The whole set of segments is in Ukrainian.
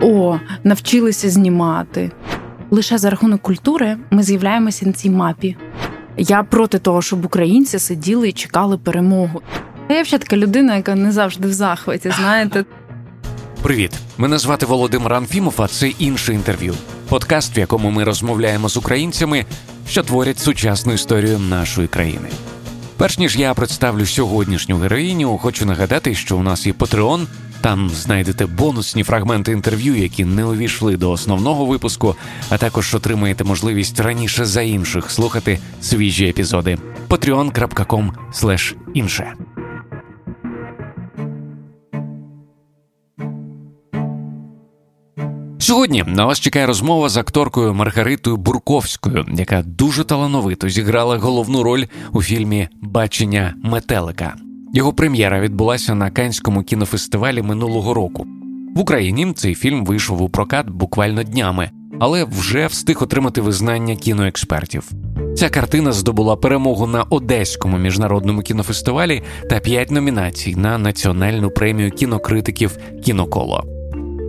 О, навчилися знімати. Лише за рахунок культури ми з'являємося на цій мапі. Я проти того, щоб українці сиділи і чекали перемогу. Я взагалі така людина, яка не завжди в захваті, знаєте. Привіт, мене звати Володимир Анфімов, а це інше інтерв'ю. Подкаст, в якому ми розмовляємо з українцями, що творять сучасну історію нашої країни. Перш ніж я представлю сьогоднішню героїню, хочу нагадати, що у нас є Patreon, там знайдете бонусні фрагменти інтерв'ю, які не увійшли до основного випуску, а також отримаєте можливість раніше за інших слухати свіжі епізоди. patreon.com інше. Сьогодні на вас чекає розмова з акторкою Маргаритою Бурковською, яка дуже талановито зіграла головну роль у фільмі Бачення метелика. Його прем'єра відбулася на Канському кінофестивалі минулого року. В Україні цей фільм вийшов у прокат буквально днями, але вже встиг отримати визнання кіноекспертів. Ця картина здобула перемогу на Одеському міжнародному кінофестивалі та п'ять номінацій на національну премію кінокритиків Кіноколо.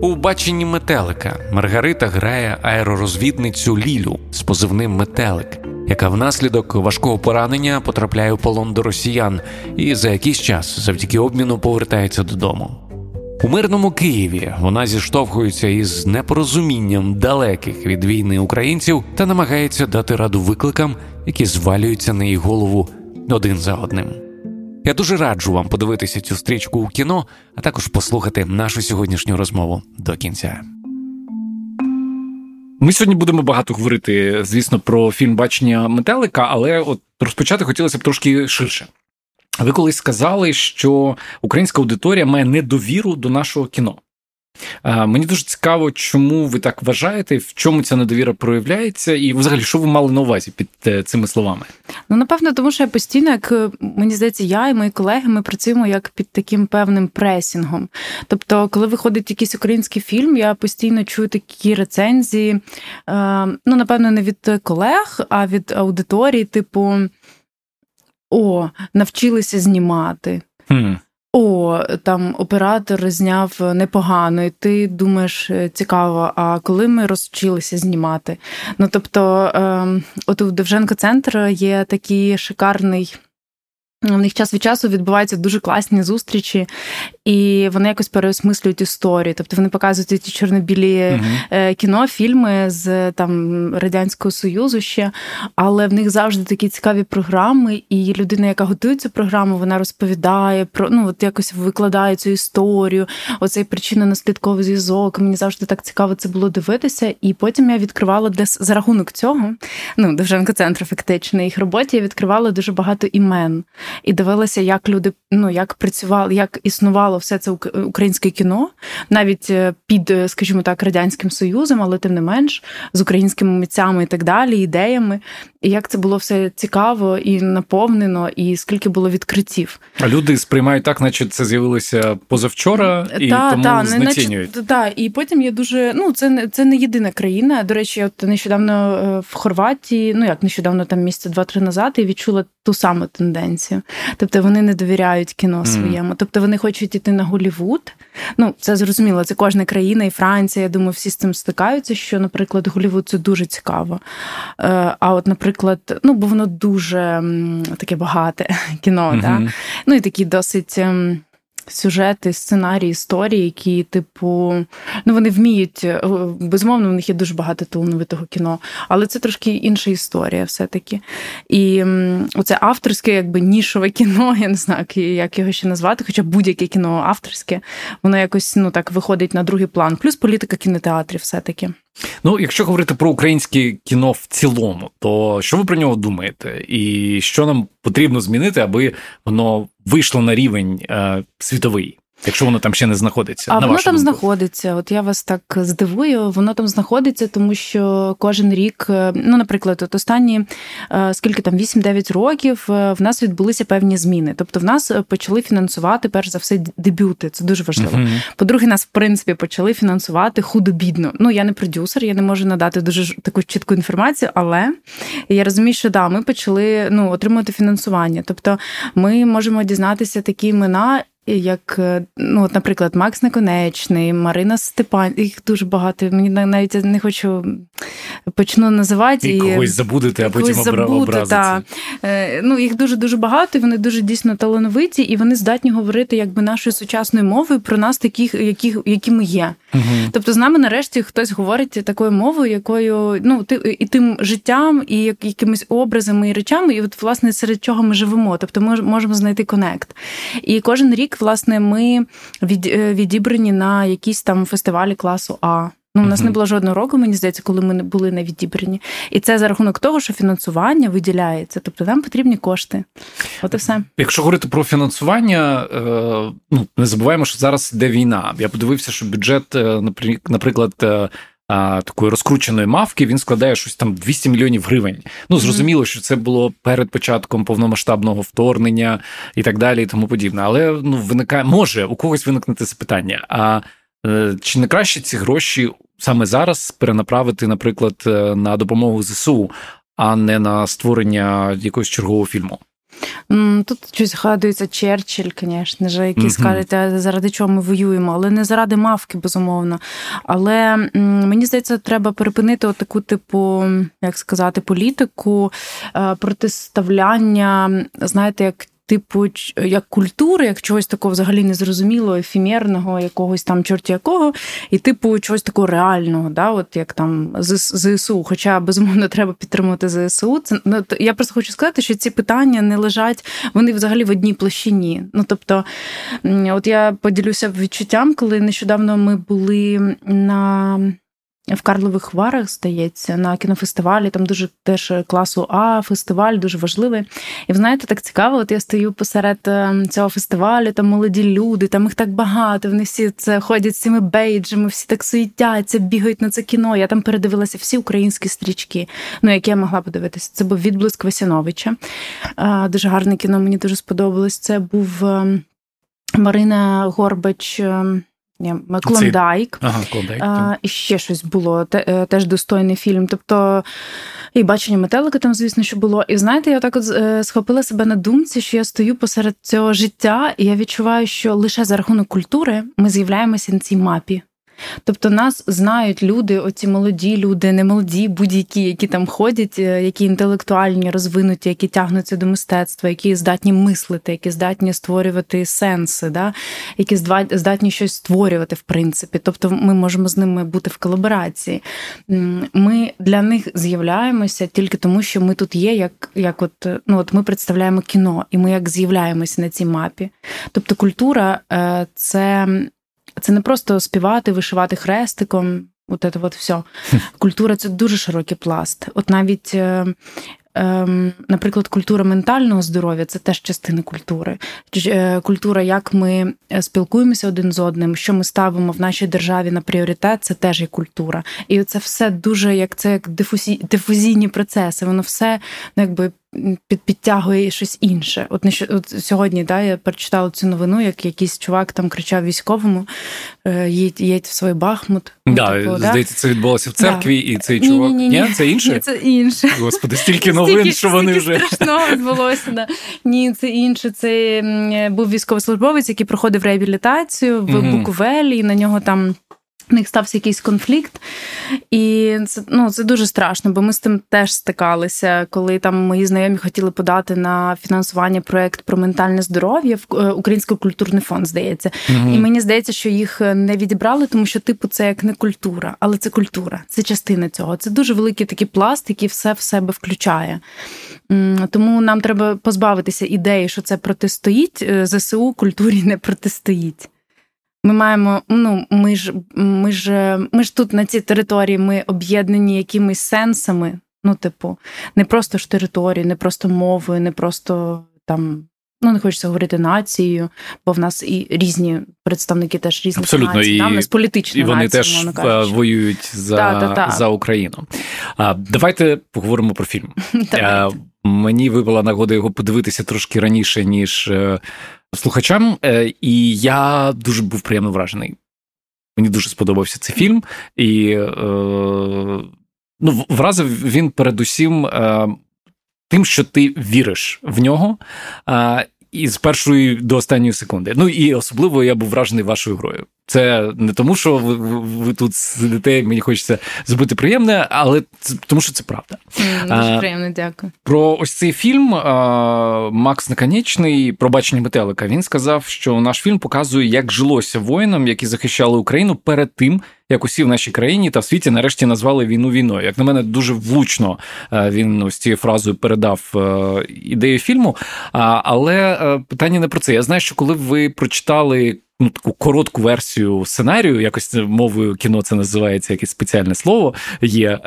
У баченні метелика Маргарита грає аеророзвідницю Лілю з позивним метелик, яка внаслідок важкого поранення потрапляє у полон до росіян і за якийсь час завдяки обміну повертається додому. У мирному Києві вона зіштовхується із непорозумінням далеких від війни українців та намагається дати раду викликам, які звалюються на її голову один за одним. Я дуже раджу вам подивитися цю стрічку у кіно, а також послухати нашу сьогоднішню розмову до кінця. Ми сьогодні будемо багато говорити, звісно, про фільм Бачення метелика, але от розпочати хотілося б трошки ширше. Ви колись сказали, що українська аудиторія має недовіру до нашого кіно. Мені дуже цікаво, чому ви так вважаєте, в чому ця недовіра проявляється, і взагалі, що ви мали на увазі під е, цими словами? Ну, напевно, тому що я постійно, як е, мені здається, я і мої колеги ми працюємо як під таким певним пресінгом. Тобто, коли виходить якийсь український фільм, я постійно чую такі рецензії, е, ну, напевно, не від колег, а від аудиторії, типу: О, навчилися знімати. Хм. О, там оператор зняв непогано, і ти думаєш, е, цікаво, а коли ми розчилися знімати? Ну тобто, ем, от у Довженко центр є такий шикарний. В них час від часу відбуваються дуже класні зустрічі, і вони якось переосмислюють історію. Тобто вони показують ці чорнобілі uh-huh. кіно, фільми з там Радянського Союзу ще, але в них завжди такі цікаві програми, і людина, яка готує цю програму, вона розповідає про ну от якось викладає цю історію, оцей причинно-наслідковий зв'язок. Мені завжди так цікаво це було дивитися. І потім я відкривала десь за рахунок цього. Ну, Довженко центр фактично, їх роботі я відкривала дуже багато імен і дивилася, як люди ну як працювали, як існувало все це українське кіно, навіть е, під, е, скажімо так, радянським союзом, але тим не менш з українськими митцями і так далі, ідеями. І як це було все цікаво і наповнено, і скільки було відкриттів. А люди сприймають так, наче це з'явилося позавчора, і та, тому та, знецінюють. Так, та. і потім є дуже. Ну, це не це не єдина країна. До речі, от нещодавно е, в Хорватії, ну як нещодавно, там місяця два-три назад, я відчула ту саму тенденцію. Тобто вони не довіряють кіно своєму. Mm. Тобто вони хочуть іти на Голівуд. Ну, це зрозуміло, це кожна країна, і Франція. Я думаю, всі з цим стикаються. Що, наприклад, Голівуд це дуже цікаво. Е, а от, наприклад, ну, бо воно дуже таке багате кіно, mm-hmm. да? ну і такі досить. Сюжети, сценарії, історії, які, типу, ну вони вміють, е, безумовно, в них є дуже багато талановитого кіно, але це трошки інша історія, все-таки. І оце авторське, якби нішове кіно, я не знаю, як його ще назвати, хоча будь-яке кіно авторське, воно якось ну так виходить на другий план, плюс політика кінотеатрів, все-таки. Ну, якщо говорити про українське кіно в цілому, то що ви про нього думаєте? І що нам потрібно змінити, аби воно вийшло на рівень е, світовий? Якщо воно там ще не знаходиться, а на воно там думку? знаходиться. От я вас так здивую. Воно там знаходиться, тому що кожен рік, е, ну наприклад, от останні е, скільки там 8-9 років в нас відбулися певні зміни. Тобто, в нас почали фінансувати перш за все дебюти. Це дуже важливо. Uh-huh. По-друге, нас в принципі почали фінансувати худо-бідно. Ну я не продюсер, я не можу надати дуже таку чітку інформацію, але я розумію, що да, ми почали ну отримувати фінансування. Тобто, ми можемо дізнатися такі імена як, е, ну, от, наприклад, Макс Неконечний, Марина Степан, їх дуже багато. Мені навіть не хочу почну називати. І, і когось забудете, а потім та. Е, ну, Їх дуже-дуже багато, і вони дуже дійсно талановиті, і вони здатні говорити якби нашою сучасною мовою про нас, таких, які, які ми є. Угу. Тобто з нами нарешті хтось говорить такою мовою, якою ну, ти і тим життям, і якимись образами і речами, і от, власне, серед чого ми живемо. Тобто ми можемо знайти конект. І кожен рік, власне, ми від, е, відібрані на якісь там фестивалі класу А. Ну, у нас uh-huh. не було жодного року, мені здається, коли ми не були не відібрані. І це за рахунок того, що фінансування виділяється. Тобто нам потрібні кошти. От і все. Якщо говорити про фінансування, е, ну не забуваємо, що зараз йде війна. Я подивився, що бюджет, е, наприклад, е, такої розкрученої мавки він складає щось там 200 мільйонів гривень. Ну зрозуміло, що це було перед початком повномасштабного вторгнення і так далі, і тому подібне. Але ну виникає, може у когось виникнути запитання. А чи не краще ці гроші саме зараз перенаправити, наприклад, е, на допомогу ЗСУ, а не на створення якогось чергового фільму. Тут щось згадується Черчилль, звісно ж, який скажуть, заради чого ми воюємо, але не заради мавки, безумовно. Але мені здається, треба перепинити таку, типу, як сказати, політику е, протиставляння, знаєте, як типу, як культури, як чогось такого взагалі незрозумілого, ефемерного, якогось там чорті якого, і типу чогось такого реального, да, от як там ЗСУ. Хоча безумовно треба підтримувати ЗСУ. Це ну, я просто хочу сказати, що ці питання не лежать, вони взагалі в одній площині. Ну тобто, от я поділюся відчуттям, коли нещодавно ми були на в Карлових Варах, здається, на кінофестивалі. Там дуже теж класу А фестиваль, дуже важливий. І ви знаєте, так цікаво. От я стою посеред е, цього фестивалю, там молоді люди, там їх так багато. Вони всі це ходять з цими бейджами, всі так суетяться, бігають на це кіно. Я там передивилася всі українські стрічки, ну які я могла подивитися. Це був відблиск Васяновича. Дуже гарне кіно, мені дуже сподобалось. Це був ем, Марина Горбач. Клондайк. Ага, Клондайк. А, І ще щось було, е, теж достойний фільм. Тобто, і бачення метелика там, звісно, що було. І знаєте, я так от е, схопила себе на думці, що я стою посеред цього життя, і я відчуваю, що лише за рахунок культури ми з'являємося на цій мапі. Тобто нас знають люди, оці молоді люди, не молоді, будь-які, які там ходять, е, які інтелектуальні, розвинуті, які тягнуться до мистецтва, які здатні мислити, які здатні створювати сенси, да? які здатні щось створювати, в принципі. Тобто ми можемо з ними бути в колаборації. Ми для них з'являємося тільки тому, що ми тут є, як як от, ну, от ми представляємо кіно, і ми як з'являємося на цій мапі. Тобто культура е, це це не просто співати, вишивати хрестиком. От це от все. Культура це дуже широкий пласт. От навіть е, Ем, наприклад, культура ментального здоров'я це теж частина культури. Е, культура, як ми е, спілкуємося один з одним, що ми ставимо в нашій державі на пріоритет, це теж є культура. І це все дуже як це як дифузі, дифузійні процеси. Воно все ну, якби під, підтягує щось інше. От не от сьогодні да, я прочитала цю новину, як якийсь чувак там кричав військовому: «Е, їдь, їдь в свій Бахмут. Да, ну, типу, Здається, це відбулося в церкві, да. і цей чувак. Ні, ні, ні. Це інше? Ні, Це інше. Господи, стільки новин, стільки, що вони стільки вже страшного відбулося. Да. Ні, це інше. Це був військовослужбовець, який проходив реабілітацію в mm Буковелі, і на нього там. В них стався якийсь конфлікт, і це ну це дуже страшно, бо ми з тим теж стикалися, коли там мої знайомі хотіли подати на фінансування проект про ментальне здоров'я в е, Український культурний фонд, здається. Угу. І мені здається, що їх не відібрали, тому що, типу, це як не культура, але це культура, це частина цього. Це дуже великий такий пласт, який все в себе включає. Тому нам треба позбавитися ідеї, що це протистоїть е, ЗСУ культурі не протистоїть. Ми маємо, ну ми ж ми ж ми ж тут на цій території ми об'єднані якимись сенсами. Ну, типу, не просто ж територією, не просто мовою, не просто там. Ну, не хочеться говорити нацією, бо в нас і різні представники теж різних Абсолютно, націй. І, в нас політична і вони нація, теж е, воюють за та, та, та. за Україну. А, Давайте поговоримо про фільм. А, Мені випала нагода його подивитися трошки раніше, ніж е, слухачам, е, і я дуже був приємно вражений. Мені дуже сподобався цей фільм, і е, ну, вразив він передусім е, тим, що ти віриш в нього. і з першої до останньої секунди. Ну і особливо я був вражений вашою грою. Це не тому, що ви, ви, ви тут сидите, мені хочеться зробити приємне, але це тому, що це правда. Mm, дуже приємно, дякую. Про ось цей фільм а, Макс Наконечний про бачення метелика. Він сказав, що наш фільм показує, як жилося воїнам, які захищали Україну перед тим, як усі в нашій країні та в світі нарешті назвали війну війною. Як на мене, дуже влучно він ось цією фразою передав ідею фільму. Але питання не про це. Я знаю, що коли ви прочитали ну, таку коротку версію сценарію, якось мовою кіно це називається якесь спеціальне слово. Є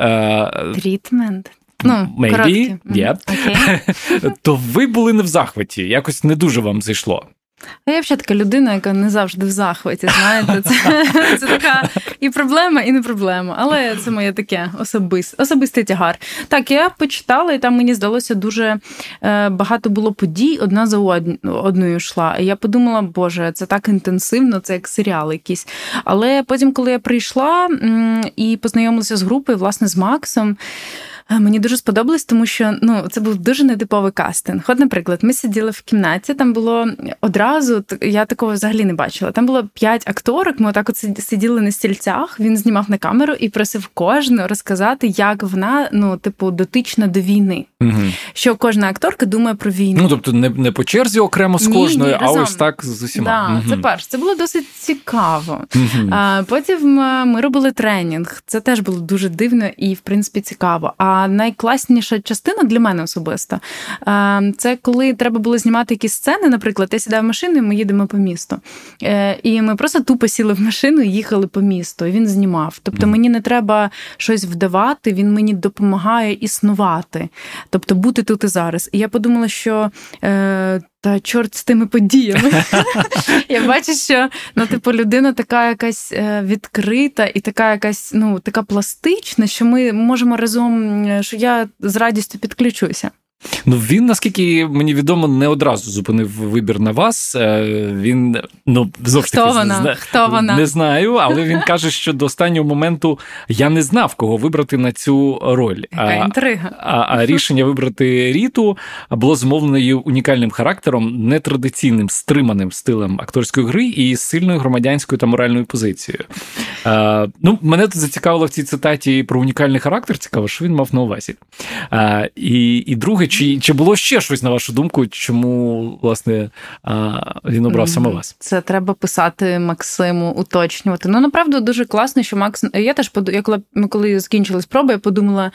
Трітмент. Ну, Maybe, yeah. okay. То ви були не в захваті, якось не дуже вам зайшло. А я взагалі така людина, яка не завжди в захваті. Знаєте, це це така і проблема, і не проблема. Але це моє таке особис, особистий тягар. Так, я почитала, і там мені здалося дуже е, багато було подій, одна за одною йшла. І я подумала, боже, це так інтенсивно, це як серіал якийсь. Але потім, коли я прийшла і познайомилася з групою, власне, з Максом. Е, мені дуже сподобалось, тому що ну це був дуже нетиповий кастинг. От, наприклад, ми сиділи в кімнаті, там було одразу, я такого взагалі не бачила. Там було п'ять акторок. Ми отак от сиділи на стільцях. Він знімав на камеру і просив кожну розказати, як вона ну, типу, дотична до війни. Угу. Що кожна акторка думає про війну. Ну тобто, не не по черзі окремо з кожною, а ось так з усіма. Да, угу. Це перше. Це було досить цікаво. Угу. А Потім е, ми робили тренінг. Це теж було дуже дивно і в принципі цікаво. А найкласніша частина для мене особисто це коли треба було знімати якісь сцени. Наприклад, я сідаю в машину, і ми їдемо по місту. Е, і ми просто тупо сіли в машину і їхали по місту. І він знімав. Тобто мені не треба щось вдавати, він мені допомагає існувати, тобто бути тут і зараз. І я подумала, що. Е, та чорт з тими подіями. Я бачу, що ну, типу, людина така якась е, відкрита і така якась ну, така пластична, що ми можемо разом, що я з радістю підключуся. Ну він, наскільки мені відомо, не одразу зупинив вибір на вас. Е, він ну таки Хто вона? Зна... Хто вона? не знаю, але він каже, що до останнього моменту я не знав, кого вибрати на цю роль. Яка а, інтрига. А, а рішення вибрати Ріту було змовлено її унікальним характером, нетрадиційним стриманим стилем акторської гри і сильною громадянською та моральною позицією. А, Ну, мене тут зацікавило в цій цитаті про унікальний характер. Цікаво, що він мав на увазі. А, І, І друге. Чи чи було ще щось на вашу думку, чому власне він обрав саме вас? Це треба писати Максиму, уточнювати. Ну направду дуже класно, що Макс. Я теж я коли ми коли закінчили спроби, я подумала.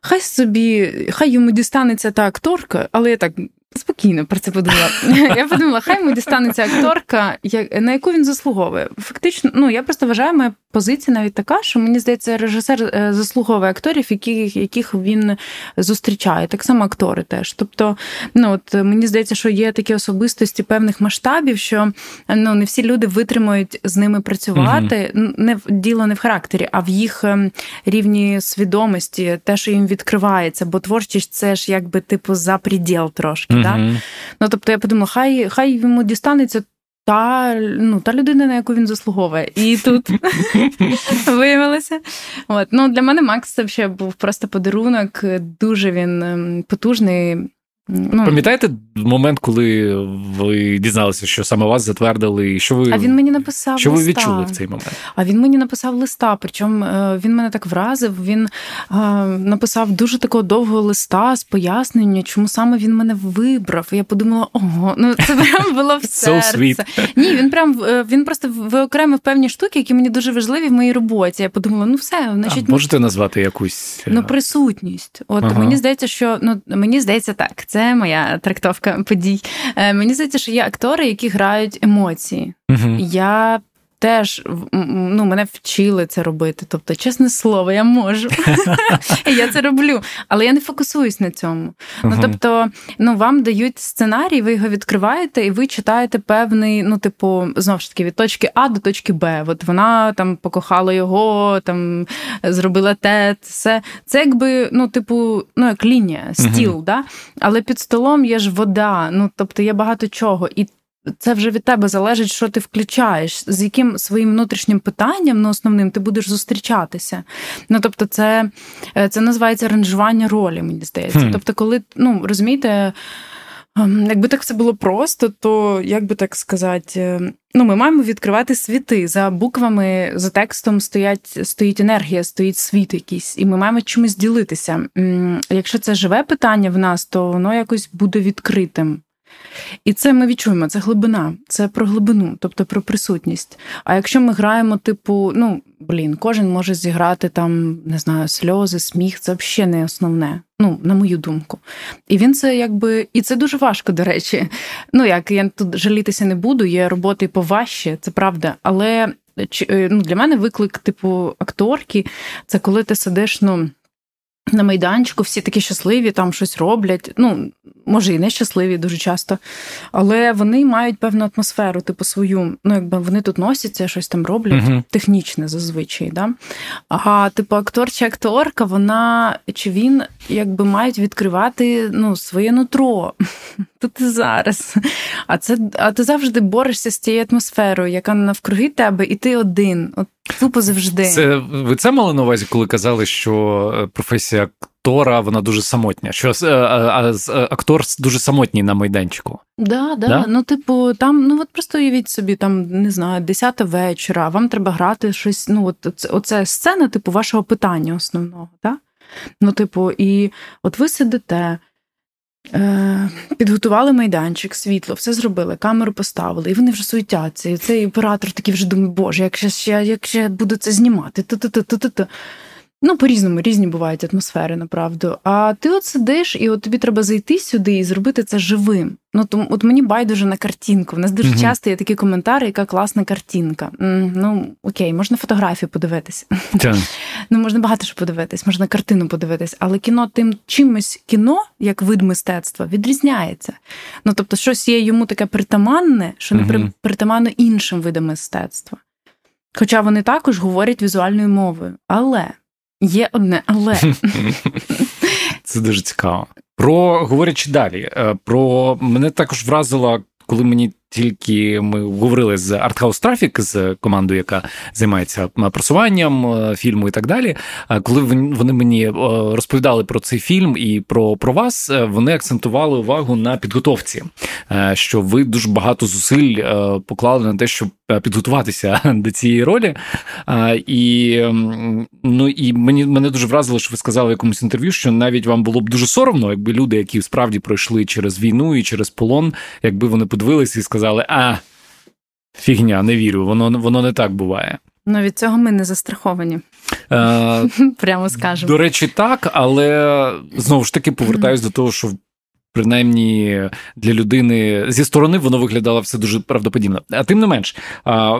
Хай собі, хай йому дістанеться та акторка, але я так Спокійно про це подумала. Я подумала, хай йому дістанеться акторка, на яку він заслуговує. Фактично, ну я просто вважаю, моя позиція навіть така, що мені здається, режисер е, заслуговує акторів, яких яких він зустрічає. Так само актори теж. Тобто, ну от мені здається, що є такі особистості певних масштабів, що ну не всі люди витримують з ними працювати. Угу. Не діло не в характері, а в їх ем, рівні свідомості, те, що їм відкривається, бо творчість це ж якби типу за приділ трошки. Mm-hmm. Да? Ну тобто я подумала, хай хай йому дістанеться. Та ну, та людина, на яку він заслуговує. І тут виявилося. От. Ну, Для мене Макс це ще був просто подарунок. Дуже він ем, потужний. Ну, Пам'ятаєте момент, коли ви дізналися, що саме вас затвердили, і що ви а він мені написав що листа. ви відчули в цей момент? А він мені написав листа. Причому е, він мене так вразив. Він е, написав дуже такого довгого листа з поясненням, чому саме він мене вибрав. І я подумала, ого, ну це прям було в серце. So Ні, він прям е, він просто виокремив певні штуки, які мені дуже важливі в моїй роботі. Я подумала, ну все, значить, а можете назвати якусь ну присутність. От ага. мені здається, що ну мені здається так. Це це моя трактовка подій. Е, мені здається, що є актори, які грають емоції. Угу. Я теж ну, мене вчили це робити. Тобто, чесне слово, я можу. Я це роблю, але я не фокусуюсь на цьому. Ну тобто, ну вам дають сценарій, ви його відкриваєте, і ви читаєте певний, ну, типу, знову ж таки, від точки А до точки Б. От вона там покохала його, там зробила те, все. Це якби, ну, типу, ну, як лінія, стіл, да? але під столом є ж вода. Ну, тобто є багато чого. І це вже від тебе залежить, що ти включаєш, з яким своїм внутрішнім питанням, ну, основним, ти будеш зустрічатися. Ну, тобто, це це називається ранжування ролі, мені здається. Hmm. Тобто, коли, ну, розумієте. Ем, якби так все було просто, то як би так сказати, ем, ну ми маємо відкривати світи. За буквами, за текстом стоять, стоїть енергія, стоїть світ якийсь, і ми маємо чимось ділитися. Якщо це живе питання в нас, то воно якось буде відкритим. І це ми відчуємо, це глибина, це про глибину, тобто про присутність. А якщо ми граємо, типу, ну блін, кожен може зіграти там, не знаю, сльози, сміх, це взагалі не основне. Ну, на мою думку. І він це якби. І це дуже важко, до речі. Ну, як я тут жалітися не буду, є роботи поважче, це правда. Але е, ну, для мене виклик, типу, акторки, це коли ти сидиш, ну. На майданчику всі такі щасливі, там щось роблять. Ну, може, і не щасливі дуже часто, але вони мають певну атмосферу, типу свою. Ну, якби вони тут носяться, щось там роблять, uh-huh. технічне зазвичай. Да? А типу, актор чи акторка, вона чи він якби мають відкривати ну, своє нутро тут і зараз. А це а ти завжди борешся з цією атмосферою, яка навкруги тебе, і ти один. От тупо завжди. Це ви це мали на увазі, коли казали, що е, професія актора вона дуже самотня. Що е, а, а, актор дуже самотній на майданчику. Да, да, да. Ну, типу, там, ну от просто уявіть собі, там не знаю, 10 вечора. Вам треба грати щось. Ну, от оце, оце сцена, типу, вашого питання основного, так? Ну, типу, і от ви сидите. Е, підготували майданчик, світло, все зробили, камеру поставили, і вони вже суетяться. І цей оператор такий вже думає, боже, як ще як ще буду це знімати? Та-та-та-та-та. Ну, по-різному, різні бувають атмосфери, направду. А ти от сидиш, і от тобі треба зайти сюди і зробити це живим. Ну, то, от мені байдуже на картинку. У нас дуже mm часто є такі коментарі, яка класна картинка. Ну, окей, можна фотографію подивитись. Ну, можна багато що подивитись, можна картину подивитись, але кіно тим чимось кіно, як вид мистецтва, відрізняється. Ну, тобто, щось є йому таке притаманне, що не mm притаманно іншим видам мистецтва. Хоча вони також говорять візуальною мовою. Але. Є одне, але це дуже цікаво. Про говорячи далі, е, про мене також вразила, коли мені тільки ми говорили з Arthouse Traffic, з командою, яка займається просуванням е, фільму і так далі. Коли вони мені е, розповідали про цей фільм і про про вас, е, вони акцентували увагу на підготовці, що ви дуже багато зусиль поклали на те, щоб підготуватися до цієї ролі. І ну і мені мене дуже вразило, що ви сказали в якомусь інтерв'ю, що навіть вам було б дуже соромно, якби люди, які справді пройшли через війну і через полон, якби вони подивилися і сказали сказали, а фігня, не вірю, воно воно не так буває. Ну від цього ми не застраховані. Е, Прямо скажемо. До речі, так, але знову ж таки повертаюсь до того, що. Принаймні для людини зі сторони воно виглядало все дуже правдоподібно. А тим не менш,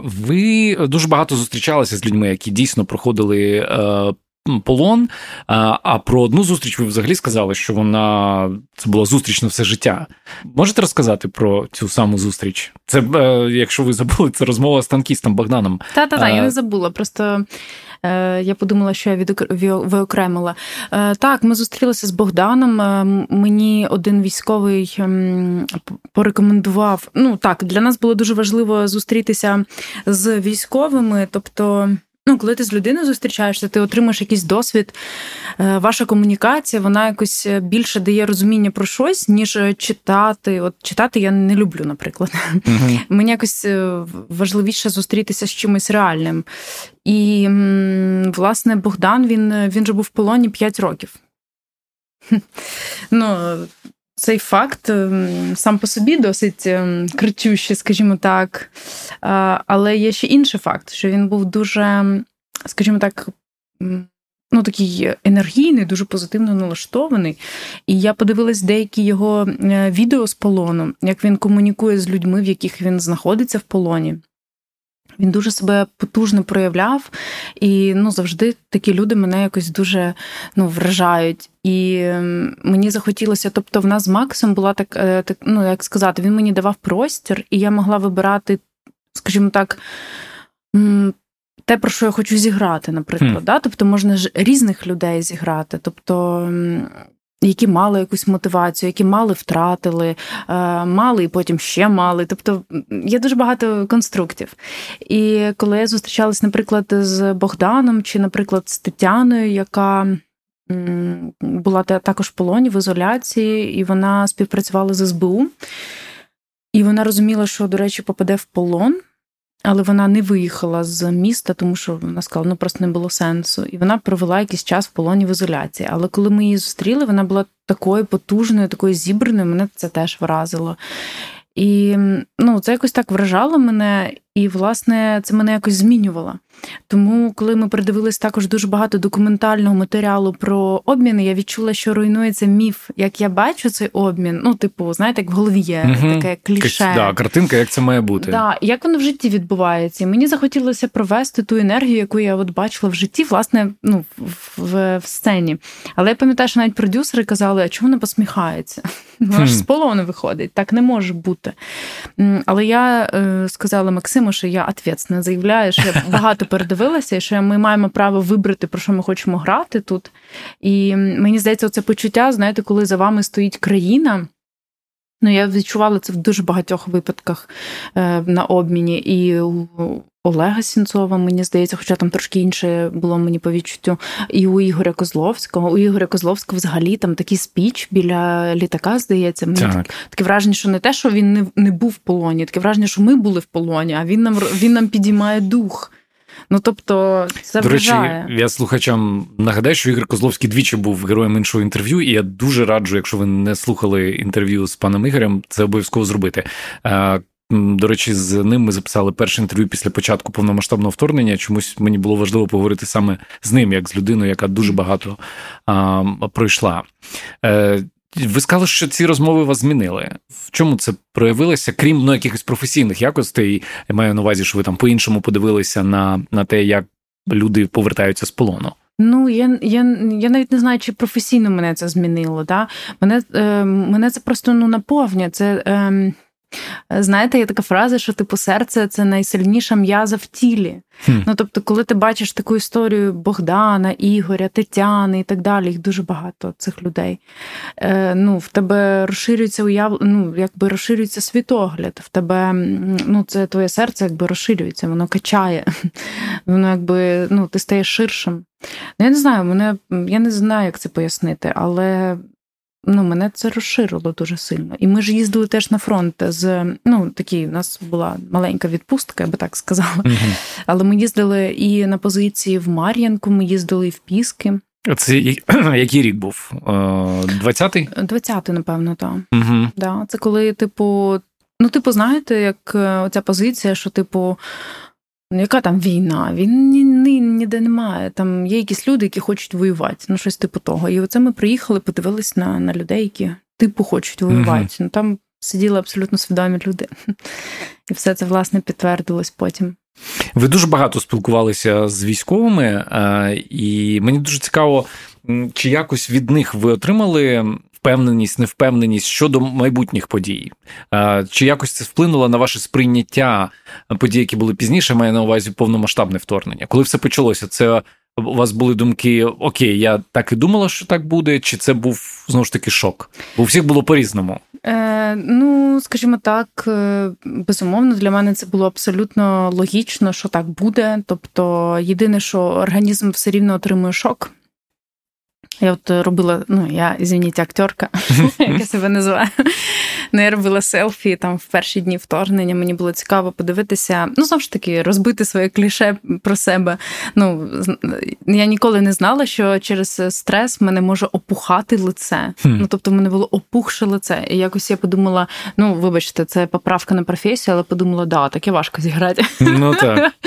ви дуже багато зустрічалися з людьми, які дійсно проходили е, полон. А про одну зустріч ви взагалі сказали, що вона це була зустріч на все життя. Можете розказати про цю саму зустріч? Це е, якщо ви забули, це розмова з танкістом Богданом. Та та та я не забула. Просто. Е, я подумала, що я виокремила. Е, так, ми зустрілися з Богданом. Мені один військовий порекомендував. Ну так, для нас було дуже важливо зустрітися з військовими, тобто. Ну, коли ти з людиною зустрічаєшся, ти отримаєш якийсь досвід. Е, ваша комунікація, вона якось е, більше дає розуміння про щось, ніж е, читати. От читати я не люблю, наприклад. uh Мені якось важливіше зустрітися з чимось реальним. І, власне, Богдан він він же був в полоні 5 років. Ну, цей факт ем, сам по собі досить ем, кричущий, скажімо так. Але є ще інший факт, що він був дуже, скажімо так, ну такий енергійний, дуже позитивно налаштований. І я подивилась деякі його е, відео з полону, як він комунікує з людьми, в яких він знаходиться в полоні. Він дуже себе потужно проявляв, і ну завжди такі люди мене якось дуже ну, вражають. І мені захотілося, тобто, в нас з Максом була так, е, так, ну як сказати, він мені давав простір, і я могла вибирати, скажімо так. Те, про що я хочу зіграти, наприклад. Mm. Да? Тобто можна ж різних людей зіграти. Тобто які мали якусь мотивацію, які мали втратили, е, мали і потім ще мали. Тобто є дуже багато конструктів. І коли я зустрічалась, наприклад, з Богданом чи, наприклад, з Тетяною, яка була також в полоні в ізоляції, і вона співпрацювала з СБУ. І вона розуміла, що, до речі, попаде в полон, але вона не виїхала з міста, тому що вона сказала, ну просто не було сенсу. І вона провела якийсь час в полоні в ізоляції. Але коли ми її зустріли, вона була такою потужною, такою зібраною, мене це теж вразило. І ну, це якось так вражало мене, і, власне, це мене якось змінювало. Тому, коли ми передивились також дуже багато документального матеріалу про обміни, я відчула, що руйнується міф. Як я бачу цей обмін, ну, типу, знаєте, як в голові є угу. таке кліше. Да, Картинка, як це має бути. Да, Як воно в житті відбувається. І мені захотілося провести ту енергію, яку я от бачила в житті, власне, ну, в, в, в сцені. Але я пам'ятаю, що навіть продюсери казали, а чому не посміхається? Вона ж з полону виходить, так не може бути. Але я е, сказала Максиму, що я ответственно заявляю, що я багато передивилася, і що ми маємо право вибрати, про що ми хочемо грати тут. І мені здається, це почуття, знаєте, коли за вами стоїть країна. Ну, я відчувала це в дуже багатьох випадках е, на обміні. І у Олега Сінцова, мені здається, хоча там трошки інше було мені по відчуттю, і у Ігоря Козловського. У Ігоря Козловського взагалі там такий спіч біля літака, здається. Мені так. таке враження, що не те, що він не не був в полоні, таке враження, що ми були в полоні, а він нам він нам підіймає дух. Ну тобто, це До речі, я слухачам нагадаю, що Ігор Козловський двічі був героєм іншого інтерв'ю, і я дуже раджу, якщо ви не слухали інтерв'ю з паном Ігорем, це обов'язково зробити. До речі, з ним ми записали перше інтерв'ю після початку повномасштабного вторгнення. Чомусь мені було важливо поговорити саме з ним, як з людиною, яка дуже багато а, пройшла. Е, ви сказали, що ці розмови вас змінили. В чому це проявилося, крім ну, якихось професійних якостей? Я маю на увазі, що ви там по-іншому подивилися на, на те, як люди повертаються з полону. Ну, я я, я навіть не знаю, чи професійно мене це змінило. Да? Мене е, мене це просто ну, наповнює. Це е, Знаєте, є така фраза, що типу серце це найсильніша м'яза в тілі. Хм. Ну тобто, коли ти бачиш таку історію Богдана, Ігоря, Тетяни і так далі, їх дуже багато цих людей. Е, Ну, в тебе розширюється уяв... ну, якби розширюється світогляд, в тебе ну, це твоє серце якби розширюється, воно качає, воно якби ну, ти стаєш ширшим. Ну, Я не знаю, мене я не знаю, як це пояснити, але ну, мене це розширило дуже сильно. І ми ж їздили теж на фронт з ну, такі, у нас була маленька відпустка, я би так сказала. mm Але ми їздили і на позиції в Мар'янку, ми їздили і в Піски. Це який рік був? 20-й? Е, 20-й, напевно, так. Угу. Да, Це коли, типу, ну, типу, знаєте, як е, оця позиція, що, типу. Ну, яка там війна? Він ні, ні, ніде немає. Там є якісь люди, які хочуть воювати, ну щось типу того. І оце ми приїхали, подивились на на людей, які типу хочуть воювати. uh Ну там сиділи абсолютно свідомі люди. І все це власне підтвердилось потім. Ви дуже багато спілкувалися з військовими, і мені дуже цікаво, чи якось від них ви отримали впевненість, невпевненість щодо майбутніх подій? Чи якось це вплинуло на ваше сприйняття подій, які були пізніше, має на увазі повномасштабне вторгнення? Коли все почалося, це у вас були думки: Окей, я так і думала, що так буде, чи це був знову ж таки шок? Бо у всіх було по-різному. Е, Ну, скажімо так, е, безумовно, для мене це було абсолютно логічно, що так буде. Тобто, єдине, що організм все рівно отримує шок. Я от робила, ну я извините, актерка, як я себе називаю. Ну, я робила селфі там в перші дні вторгнення. Мені було цікаво подивитися. Ну, знову ж таки, розбити своє кліше про себе. Ну я ніколи не знала, що через стрес мене може опухати лице. Ну тобто, в мене було опухше лице. І якось я подумала: ну, вибачте, це поправка на професію, але подумала, да, таке важко зіграти. Ну так.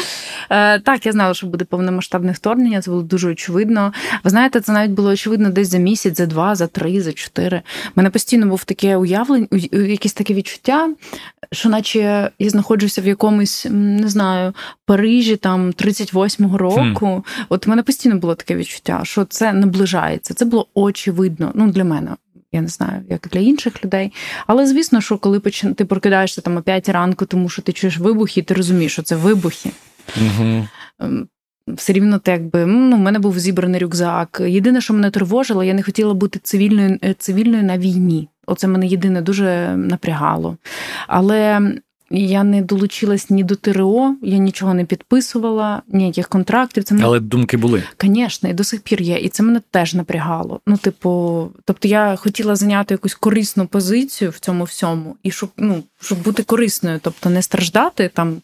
Е, так, я знала, що буде повномасштабне вторгнення. Це було дуже очевидно. Ви знаєте, це навіть було очевидно десь за місяць, за два, за три, за чотири. У мене постійно був таке уявлення, якесь таке відчуття, що наче я знаходжуся в якомусь, не знаю, Парижі там 38-го року. Хм. От у мене постійно було таке відчуття, що це наближається. Це було очевидно. Ну, для мене. Я не знаю, як для інших людей. Але звісно, що коли ти прокидаєшся там о 5 ранку, тому що ти чуєш вибухи, ти розумієш, що це вибухи. Угу все рівно так якби ну, в мене був зібраний рюкзак. Єдине, що мене тривожило, я не хотіла бути цивільною е, цивільною на війні. Оце мене єдине дуже напрягало. Але я не долучилась ні до ТРО, я нічого не підписувала, ніяких контрактів. Це мене... Але думки були. Звісно, і до сих пір є. І це мене теж напрягало. Ну, типу, тобто я хотіла зайняти якусь корисну позицію в цьому всьому, і щоб ну, щоб бути корисною, тобто не страждати там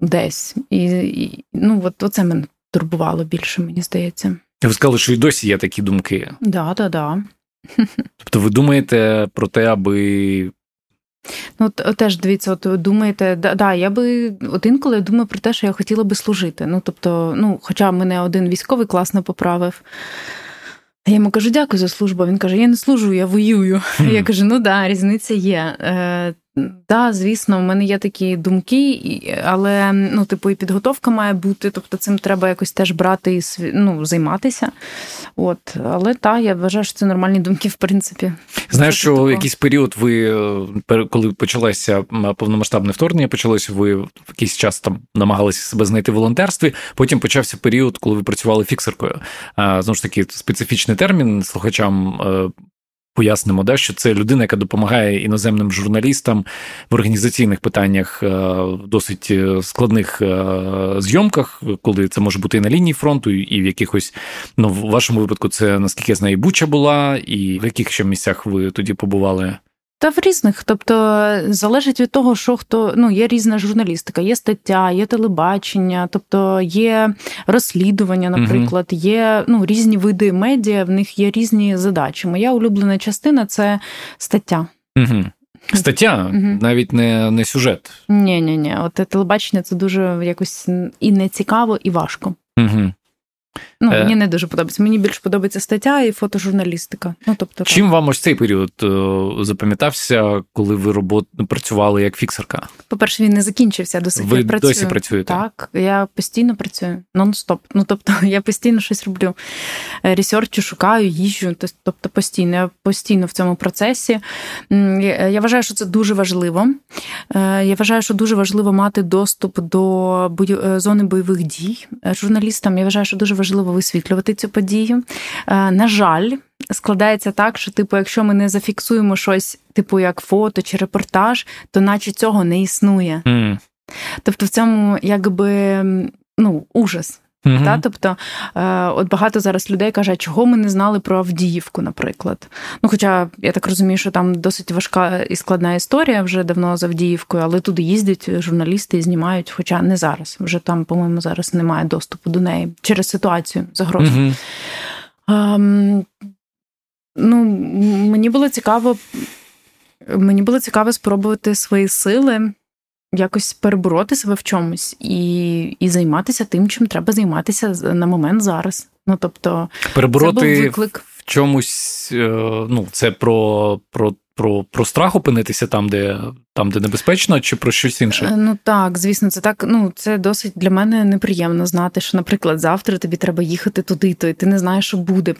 десь. І, і ну, от оце мене турбувало більше, мені здається. Ви сказали, що і досі є такі думки. Да, да, да. Тобто ви думаєте про те, аби. Ну, теж дивіться, от думаєте, да, да, я би от інколи думаю про те, що я хотіла би служити. Ну, тобто, ну, хоча мене один військовий класно поправив. Я йому кажу, дякую за службу. Він каже: Я не служу, я воюю. Mm. Я кажу, ну да, різниця є. Да, звісно, в мене є такі думки, але ну, типу, і підготовка має бути, тобто цим треба якось теж брати і ну, займатися. От, Але та, я вважаю, що це нормальні думки, в принципі. Знаєш, що такого. якийсь період ви, е, коли почалося повномасштабне вторгнення, почалося, ви в якийсь час там намагалися себе знайти в волонтерстві. Потім почався період, коли ви працювали фіксеркою. Знову ж таки, специфічний термін слухачам е, пояснимо, да, що це людина, яка допомагає іноземним журналістам в організаційних питаннях е, в досить е, складних е, зйомках, коли це може бути і на лінії фронту, і в якихось, ну в вашому випадку, це наскільки я знаю, і Буча була, і в яких ще місцях ви тоді побували? Та в різних, тобто залежить від того, що хто ну є різна журналістика, є стаття, є телебачення, тобто є розслідування, наприклад, є ну різні види медіа, в них є різні задачі. Моя улюблена частина це стаття. Угу. Стаття, навіть не не сюжет. Ні, ні, ні. От телебачення це дуже якось і не цікаво, і важко. Угу. Ну, Мені не дуже подобається. Мені більше подобається стаття і фотожурналістика. Ну, тобто, Чим так. вам ось цей період е, запам'ятався, коли ви робот... працювали як фіксерка? По-перше, він не закінчився до сих Ви працюю. досі працюєте? Так, я постійно працюю, нон-стоп. Ну, тобто, я постійно щось роблю. Е, ресерчу, шукаю, їжджу, тобто постійно, я постійно в цьому процесі. Я вважаю, що це дуже важливо. Е, я вважаю, що дуже важливо мати доступ до зони бойових дій журналістам. Я вважаю, що дуже важливо висвітлювати цю подію. Е, на жаль, складається так, що, типу, якщо ми не зафіксуємо щось, типу як фото чи репортаж, то наче цього не існує. Mm. Тобто, в цьому якби ну, ужас. Mm-hmm. Та? Тобто, е, от багато зараз людей каже, чого ми не знали про Авдіївку, наприклад. Ну, Хоча я так розумію, що там досить важка і складна історія вже давно з Авдіївкою, але туди їздять журналісти і знімають, хоча не зараз. Вже там, по-моєму, зараз немає доступу до неї через ситуацію загрозу. Mm-hmm. Ем, ну, Мені було цікаво. Мені було цікаво спробувати свої сили якось перебороти себе в чомусь і і займатися тим, чим треба займатися на момент зараз. Ну тобто, перебороти це був виклик. в чомусь, е, ну це про, про про про страх опинитися там, де там, де небезпечно, чи про щось інше? Е, ну так, звісно, це так. Ну це досить для мене неприємно знати, що, наприклад, завтра тобі треба їхати туди, то і ти не знаєш, що буде,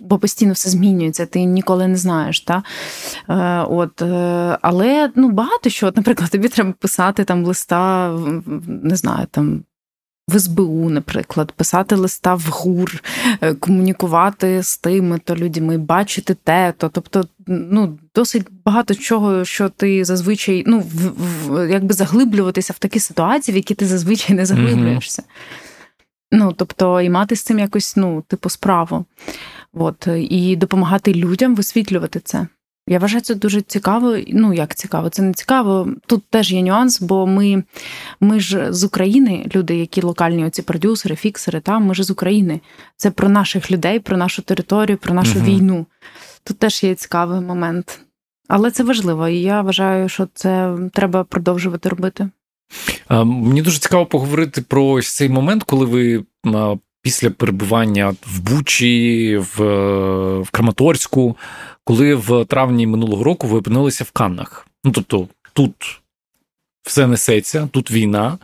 бо постійно все змінюється. Ти ніколи не знаєш. Та? Е, от, е, Але ну багато що, от, наприклад, тобі треба писати там листа, не знаю, там в СБУ, наприклад, писати листа в ГУР, е, комунікувати з тими то людьми, бачити те, то тобто, ну досить багато чого, що ти зазвичай ну в, в якби заглиблюватися в такі ситуації, в які ти зазвичай не заглиблюєшся. Ну, тобто, і мати з цим якось, ну, типу, справу. От, і допомагати людям висвітлювати це. Я вважаю, це дуже цікаво. Ну, як цікаво, це не цікаво. Тут теж є нюанс, бо ми ми ж з України, люди, які локальні, оці продюсери, фіксери, та, ми ж з України. Це про наших людей, про нашу територію, про нашу угу. війну. Тут теж є цікавий момент. Але це важливо, і я вважаю, що це треба продовжувати робити. Мені дуже цікаво поговорити про ось цей момент, коли ви після перебування в Бучі, в, в Краматорську, коли в травні минулого року ви опинилися в Каннах. Ну тобто, тут все несеться, тут війна.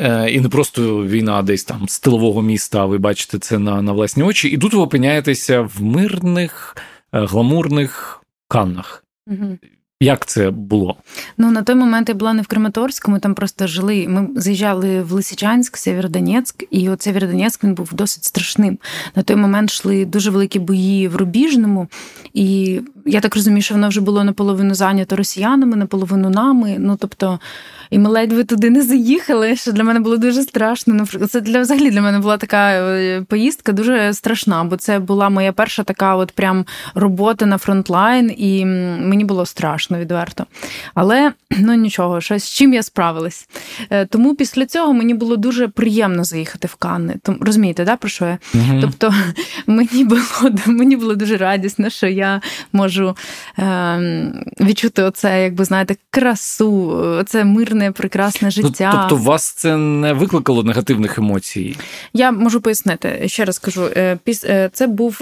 Е, і не просто війна десь там з тилового міста, ви бачите це на на власні очі. І тут ви опиняєтеся в мирних, е, гламурних Каннах. Угу. Як це було? Ну на той момент я була не в Краматорську, ми там просто жили. Ми заїжджали в Лисичанськ, Сєвєродонецьк, і от Сєвєродонецьк він був досить страшним. На той момент йшли дуже великі бої в Рубіжному, і я так розумію, що воно вже було наполовину зайнято росіянами, наполовину нами. Ну тобто, і ми ледве туди не заїхали, що для мене було дуже страшно. Це для взагалі для мене була така е, поїздка дуже страшна, бо це була моя перша така, от прям робота на фронтлайн, і мені було страшно відверто. Але ну нічого, щось з чим я справилась. Е, тому після цього мені було дуже приємно заїхати в Канни. Розумієте, да, про що я? Угу. Тобто мені було мені було дуже радісно, що я можу е, відчути оце, якби знаєте, красу, це мирне, прекрасне ну, життя. Ну, тобто, вас це не викликало негативних емоцій? Я можу пояснити, ще раз кажу, е, е, це був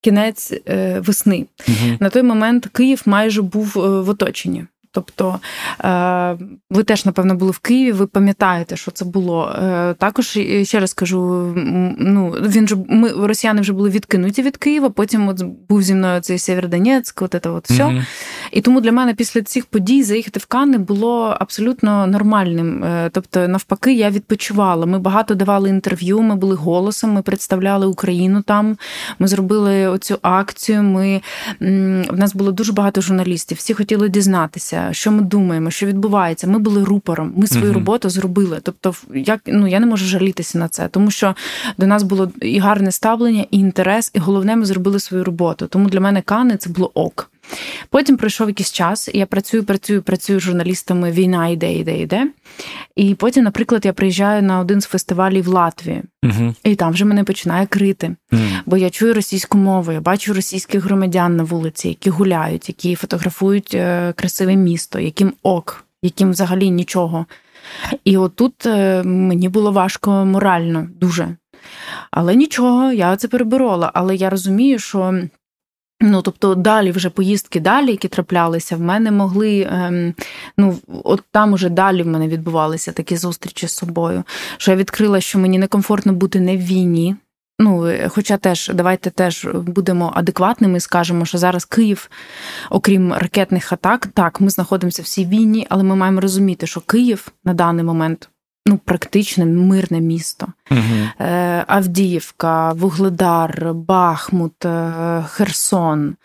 кінець весни. Угу. На той момент Київ майже був в оточенні. Тобто е, ви теж, напевно, були в Києві, ви пам'ятаєте, що це було. Е, також ще раз кажу: ну він же ми росіяни вже були відкинуті від Києва. Потім от був зі мною цей Сєвєродонецьк, от це от все. Mm-hmm. І тому для мене після цих подій заїхати в Канни було абсолютно нормальним. Е, тобто, навпаки, я відпочивала. Ми багато давали інтерв'ю, ми були голосом, ми представляли Україну там. Ми зробили оцю акцію. Ми в нас було дуже багато журналістів. Всі хотіли дізнатися що ми думаємо, що відбувається. Ми були рупором, ми свою uh-huh. роботу зробили. Тобто, як ну я не можу жалітися на це, тому що до нас було і гарне ставлення, і інтерес, і головне, ми зробили свою роботу. Тому для мене Кани це було ок. Потім пройшов якийсь час, і я працюю, працюю, працюю з журналістами. Війна йде, йде, йде. І потім, наприклад, я приїжджаю на один з фестивалів в Латвії, uh і там вже мене починає крити. uh Бо я чую російську мову, я бачу російських громадян на вулиці, які гуляють, які фотографують е, красиве місто, яким ок, яким взагалі нічого. І отут е, мені було важко морально дуже. Але нічого, я це переборола. Але я розумію, що Ну, тобто, далі вже поїздки далі, які траплялися, в мене могли. Ем, ну, от там уже далі в мене відбувалися такі зустрічі з собою. Що я відкрила, що мені некомфортно бути не в війні. Ну, е, хоча теж давайте теж будемо адекватними, і скажемо, що зараз Київ, окрім ракетних атак, так, ми знаходимося в війні, але ми маємо розуміти, що Київ на даний момент ну, практичне мирне місто. Угу. Авдіївка, Вугледар, Бахмут, е, Херсон,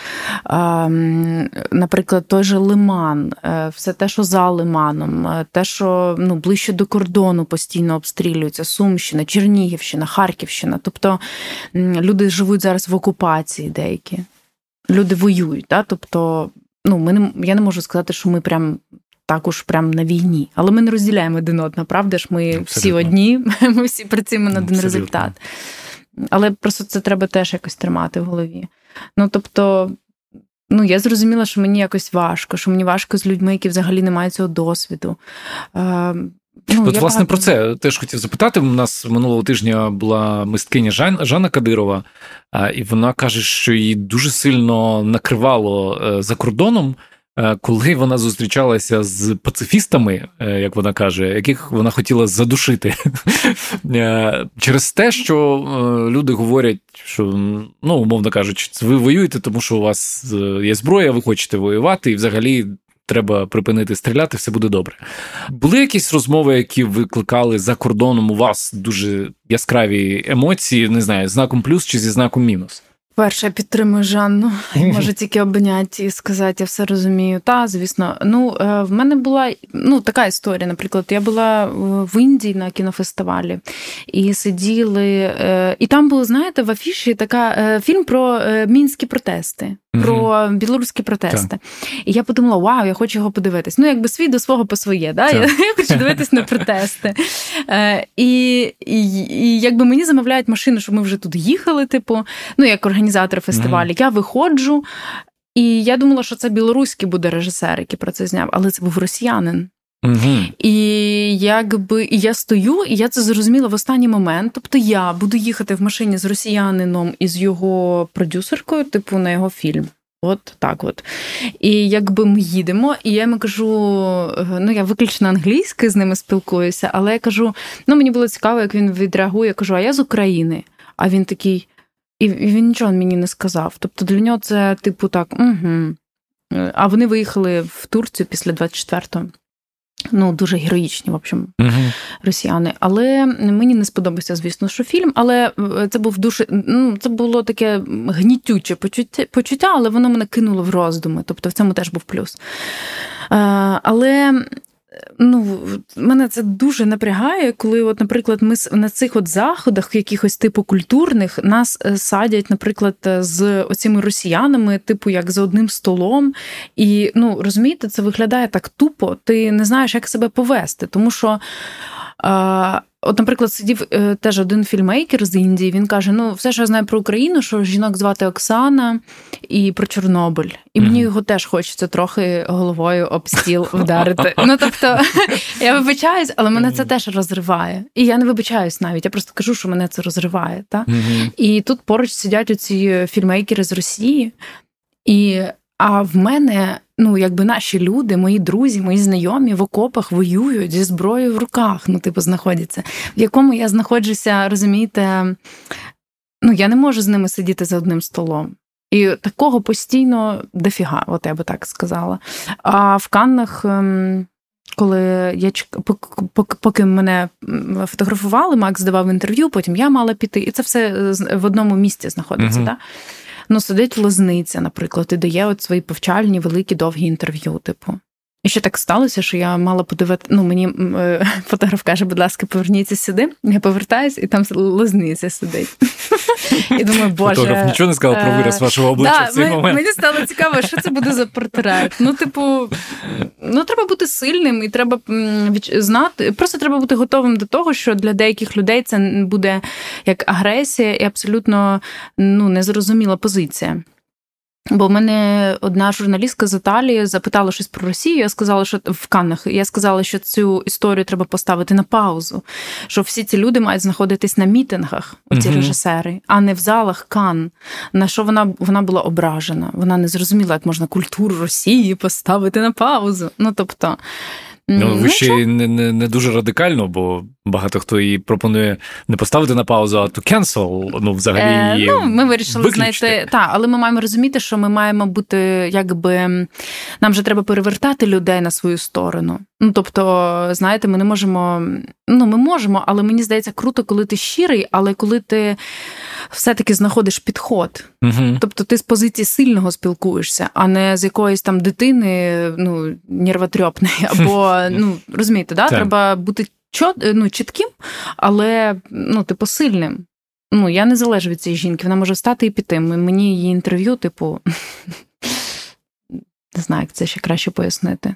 ем, наприклад, той же Лиман, е, все те, що за Лиманом, те, що ну, ближче до кордону постійно обстрілюється, Сумщина, Чернігівщина, Харківщина. Тобто люди живуть зараз в окупації деякі. Люди воюють, да? тобто, ну, ми не я не можу сказати, що ми прям також прям на війні. Але ми не розділяємо один одного, правда ж? Ми Абсолютно. всі одні, ми всі працюємо на один результат. Але просто це треба теж якось тримати в голові. Ну тобто. Ну, я зрозуміла, що мені якось важко, що мені важко з людьми, які взагалі не мають цього досвіду. Е, Ну, От, власне, багато... про це теж хотів запитати. У нас минулого тижня була мисткиня Жан, Жанна Кадирова, і вона каже, що її дуже сильно накривало е, за кордоном коли вона зустрічалася з пацифістами, е, як вона каже, яких вона хотіла задушити е, через те, що люди говорять, що ну, умовно кажучи, ви воюєте, тому що у вас є зброя, ви хочете воювати, і взагалі. Треба припинити стріляти, все буде добре. Були якісь розмови, які викликали за кордоном у вас дуже яскраві емоції, не знаю, знаком плюс чи зі знаком мінус? Перше, я підтримую Жанну. Можу тільки обняти і сказати, я все розумію. Та, звісно, ну е, в мене була ну така історія. Наприклад, я була в Індії на кінофестивалі і сиділи, е, і там було, знаєте, в афіші така е, фільм про мінські протести про білоруські протести. І я подумала, вау, я хочу його подивитись. Ну, якби свій до свого по своє, да? Я, я хочу дивитись на протести. І і, і якби мені замовляють машину, щоб ми вже тут їхали, типу, ну, як організатор фестивалю. mm Я виходжу, і я думала, що це білоруський буде режисер, який про це зняв, але це був росіянин. Угу. І якби і я стою, і я це зрозуміла в останній момент. Тобто я буду їхати в машині з росіянином і з його продюсеркою, типу, на його фільм. От так от. І якби ми їдемо, і я йому кажу: ну я виключно англійською з ними спілкуюся, але я кажу: ну мені було цікаво, як він відреагує. Я кажу, а я з України. А він такий, і він нічого мені не сказав. Тобто для нього це, типу, так, угу. а вони виїхали в Турцію після 24-го. Ну, дуже героїчні, в общем, uh росіяни. Але мені не сподобався, звісно, що фільм. Але це був дуже ну, це було таке гнітюче почуття, почуття, але воно мене кинуло в роздуми. Тобто в цьому теж був плюс. Але Ну, мене це дуже напрягає, коли, от, наприклад, ми на цих от заходах, якихось типу культурних, нас е, садять, наприклад, з оціми росіянами, типу, як за одним столом. І ну, розумієте, це виглядає так тупо, ти не знаєш, як себе повести. Тому що От, наприклад, сидів е, теж один фільмейкер з Індії. Він каже: ну, все, що я знаю про Україну, що жінок звати Оксана і про Чорнобиль. І мені його теж хочеться трохи головою об стіл вдарити. Ну тобто, я вибачаюсь, але мене це теж розриває. І я не вибачаюсь навіть. Я просто кажу, що мене це розриває. Та? І тут поруч сидять оці фільмейкери з Росії. І а в мене, ну якби наші люди, мої друзі, мої знайомі в окопах воюють зі зброєю в руках, ну, типу, знаходяться, в якому я знаходжуся, розумієте, ну я не можу з ними сидіти за одним столом. І такого постійно дофіга, от я би так сказала. А в Каннах. Ем, коли я поки мене фотографували, Макс давав інтерв'ю, потім я мала піти, і це все в одному місці знаходиться. Uh-huh. Да? Ну, сидить лозниця, наприклад, і дає от свої повчальні великі довгі інтерв'ю, типу. І ще так сталося, що я мала подивити. Ну, мені е, фотограф каже, будь ласка, поверніться сюди. Я повертаюсь, і там лозниця сидить. І думаю, боже. Фотограф нічого не сказав про е, вираз вашого обличчя в цей момент. Мені стало цікаво, що це буде за портрет. Ну, типу, ну треба бути сильним і треба знати. Просто треба бути готовим до того, що для деяких людей це буде як агресія і абсолютно ну, незрозуміла позиція. Бо в мене одна журналістка з Італії запитала щось про Росію. Я сказала, що в Каннах я сказала, що цю історію треба поставити на паузу. Що всі ці люди мають знаходитись на мітингах, оці угу. режисери, а не в залах Кан. На що вона вона була ображена? Вона не зрозуміла, як можна культуру Росії поставити на паузу. Ну тобто. Ну, ви ще не, не не, дуже радикально, бо багато хто її пропонує не поставити на паузу, а то cancel, Ну, взагалі. Е, ну, ми вирішили знайти. Так, але ми маємо розуміти, що ми маємо бути, якби нам же треба перевертати людей на свою сторону. Ну, тобто, знаєте, ми не можемо. Ну, ми можемо, але мені здається, круто, коли ти щирий, але коли ти все-таки знаходиш підход. Угу. Тобто ти з позиції сильного спілкуєшся, а не з якоїсь там дитини, ну, нервотрьопної, або ну розумієте, да? треба бути чот, ну, чітким, але ну, типу, сильним. Ну, я не залежу від цієї жінки, вона може встати і піти. Мені її інтерв'ю, типу, не знаю, як це ще краще пояснити.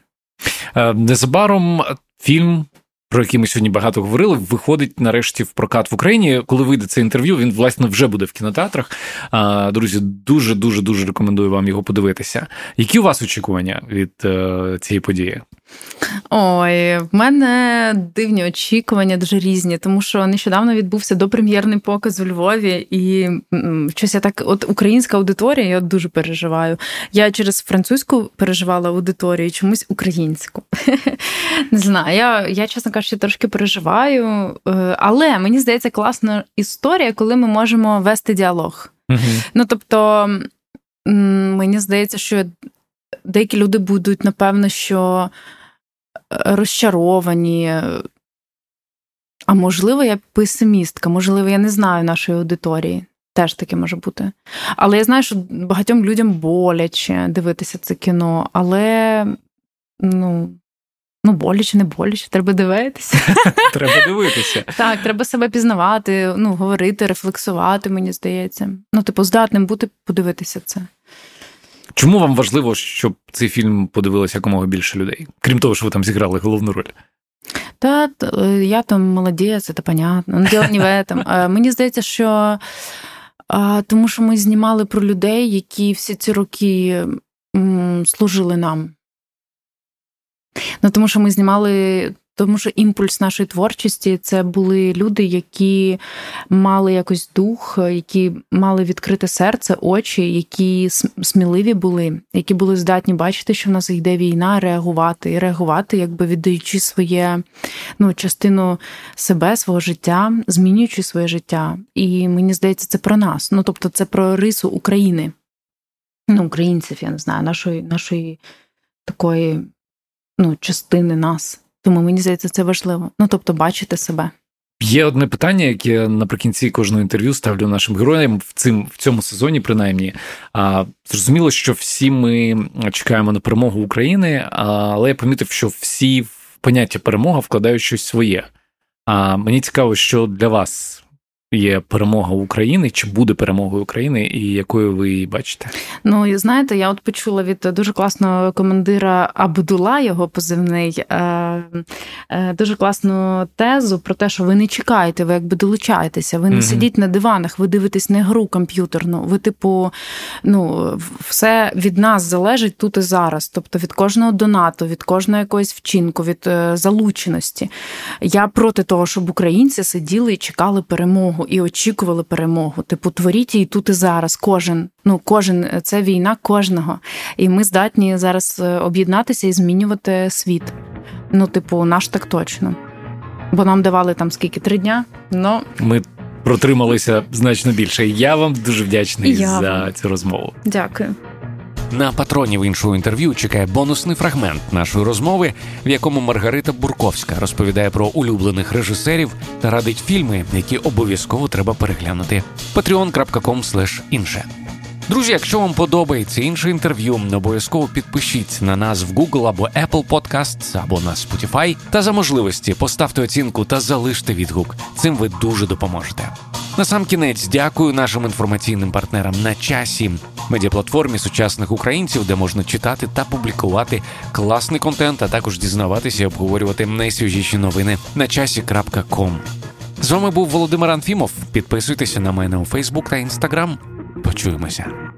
Е, незабаром фільм про який ми сьогодні багато говорили, виходить нарешті в прокат в Україні. Коли вийде це інтерв'ю, він власне вже буде в кінотеатрах. Друзі, дуже дуже дуже рекомендую вам його подивитися. Які у вас очікування від е, цієї події? Ой, в мене дивні очікування дуже різні, тому що нещодавно відбувся допрем'єрний показ у Львові, і щось я так, от українська аудиторія, я дуже переживаю. Я через французьку переживала аудиторію, чомусь українську. Не знаю, я, я чесно кажучи, трошки переживаю. Е, але мені здається, класна історія, коли ми можемо вести діалог. Ну тобто, мені здається, що деякі люди будуть, напевно, що розчаровані. А можливо, я песимістка, можливо, я не знаю нашої аудиторії. Теж таке може бути. Але я знаю, що багатьом людям боляче дивитися це кіно, але ну, ну боляче, не боляче, треба дивитися. Треба дивитися. Так, треба себе пізнавати, ну, говорити, рефлексувати, мені здається. Ну, типу, здатним бути подивитися це. Чому вам важливо, щоб цей фільм подивилося якомога більше людей? Крім того, що ви там зіграли головну роль? Та я там молодець, це понятно. Ну, діло не в этом. Мені здається, що тому що ми знімали про людей, які всі ці роки служили нам. Ну, Тому що ми знімали тому що імпульс нашої творчості це були люди, які мали якось дух, які мали відкрите серце, очі, які сміливі були, які були здатні бачити, що в нас йде війна, реагувати і реагувати, якби віддаючи своє ну, частину себе, свого життя, змінюючи своє життя. І мені здається, це про нас. Ну тобто, це про рису України. ну, українців, я не знаю, нашої нашої такої ну, частини нас. Тому мені здається, це важливо. Ну, тобто, бачити себе. Є одне питання, яке наприкінці кожного інтерв'ю ставлю нашим героям в цим в цьому сезоні, принаймні. А, Зрозуміло, що всі ми чекаємо на перемогу України, але я помітив, що всі в поняття перемога вкладають щось своє. А мені цікаво, що для вас є перемога України, чи буде перемогою України, і якою ви її бачите? Ну знаєте, я от почула від дуже класного командира Абдула, його позивний, е, е, дуже класну тезу про те, що ви не чекаєте, ви якби долучаєтеся, ви не mm-hmm. сидіть на диванах, ви дивитесь не гру комп'ютерну. Ви, типу, ну все від нас залежить тут і зараз. Тобто від кожного донату, від кожного якогось вчинку, від е, залученості. Я проти того, щоб українці сиділи і чекали перемогу перемогу і очікували перемогу. Типу, творіть її тут і зараз. Кожен, ну кожен це війна кожного. І ми здатні зараз е, об'єднатися і змінювати світ. Ну, типу, наш так точно. Бо нам давали там скільки три дня. Ну ми протрималися значно більше. Я вам дуже вдячний Я за вам. цю розмову. Дякую. На патронів іншого інтерв'ю чекає бонусний фрагмент нашої розмови, в якому Маргарита Бурковська розповідає про улюблених режисерів та радить фільми, які обов'язково треба переглянути. patreon.com інше. Друзі, якщо вам подобається інше інтерв'ю, обов'язково підпишіться на нас в Google або Apple Podcasts, або на Spotify, та за можливості поставте оцінку та залиште відгук. Цим ви дуже допоможете. На сам кінець дякую нашим інформаційним партнерам на часі, медіаплатформі сучасних українців, де можна читати та публікувати класний контент, а також дізнаватися і обговорювати найсвіжіші новини на часі.ком. З вами був Володимир Анфімов. Підписуйтеся на мене у Фейсбук та Інстаграм. 注目一下。